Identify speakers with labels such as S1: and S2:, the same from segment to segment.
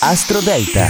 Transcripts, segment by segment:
S1: Astro Delta.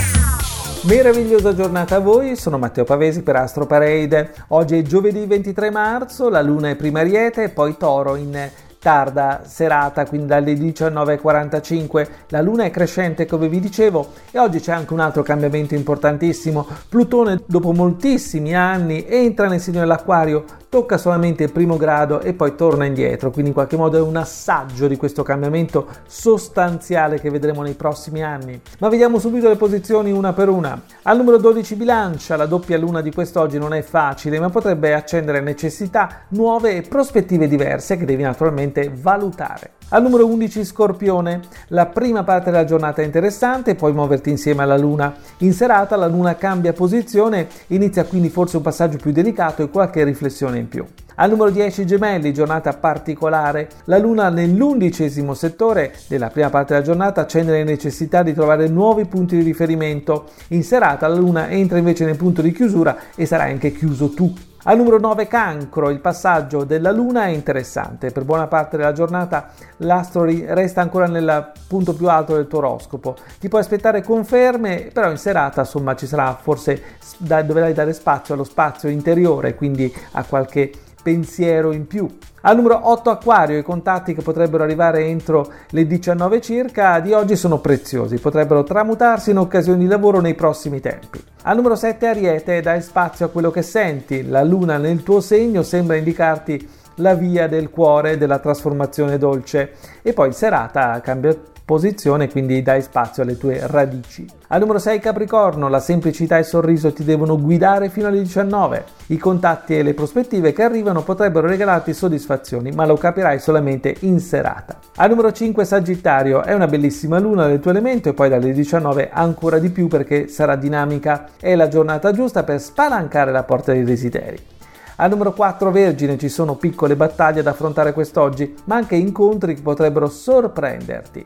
S2: Meravigliosa giornata a voi, sono Matteo Pavesi per Astro Parade. Oggi è giovedì 23 marzo, la luna è prima Ariete e poi Toro in tarda serata, quindi dalle 19.45 la luna è crescente come vi dicevo e oggi c'è anche un altro cambiamento importantissimo. Plutone dopo moltissimi anni entra nel segno dell'acquario, tocca solamente il primo grado e poi torna indietro, quindi in qualche modo è un assaggio di questo cambiamento sostanziale che vedremo nei prossimi anni. Ma vediamo subito le posizioni una per una. Al numero 12 bilancia, la doppia luna di quest'oggi non è facile, ma potrebbe accendere necessità nuove e prospettive diverse che devi naturalmente valutare. Al numero 11 Scorpione, la prima parte della giornata è interessante, puoi muoverti insieme alla Luna. In serata la Luna cambia posizione, inizia quindi forse un passaggio più delicato e qualche riflessione in più. Al numero 10 Gemelli, giornata particolare, la Luna nell'undicesimo settore della prima parte della giornata accende le necessità di trovare nuovi punti di riferimento. In serata la Luna entra invece nel punto di chiusura e sarai anche chiuso tu. Al numero 9 Cancro, il passaggio della Luna è interessante. Per buona parte della giornata l'astro resta ancora nel punto più alto del tuo oroscopo. Ti puoi aspettare conferme, però in serata insomma ci sarà forse dovrai dare spazio allo spazio interiore, quindi a qualche pensiero in più. Al numero 8 Aquario, i contatti che potrebbero arrivare entro le 19 circa di oggi sono preziosi, potrebbero tramutarsi in occasioni di lavoro nei prossimi tempi. Al numero 7 Ariete, dai spazio a quello che senti, la luna nel tuo segno sembra indicarti la via del cuore della trasformazione dolce. E poi serata cambia posizione, quindi dai spazio alle tue radici. Al numero 6 Capricorno, la semplicità e il sorriso ti devono guidare fino alle 19. I contatti e le prospettive che arrivano potrebbero regalarti soddisfazioni, ma lo capirai solamente in serata. Al numero 5 Sagittario, è una bellissima luna del tuo elemento e poi dalle 19 ancora di più perché sarà dinamica. È la giornata giusta per spalancare la porta dei desideri. Al numero 4 Vergine ci sono piccole battaglie da affrontare quest'oggi, ma anche incontri che potrebbero sorprenderti.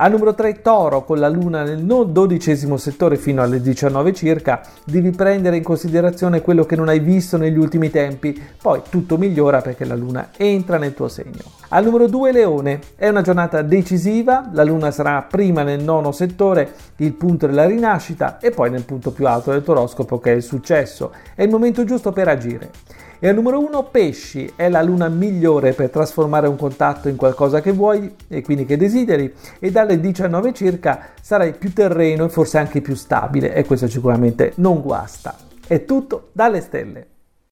S2: Al numero 3 Toro, con la Luna nel non dodicesimo settore fino alle 19 circa, devi prendere in considerazione quello che non hai visto negli ultimi tempi, poi tutto migliora perché la Luna entra nel tuo segno. Al numero 2 Leone, è una giornata decisiva, la Luna sarà prima nel nono settore, il punto della rinascita, e poi nel punto più alto del tuo oroscopo che è il successo. È il momento giusto per agire. E al numero 1 pesci è la luna migliore per trasformare un contatto in qualcosa che vuoi e quindi che desideri e dalle 19 circa sarai più terreno e forse anche più stabile e questo sicuramente non guasta. È tutto dalle stelle.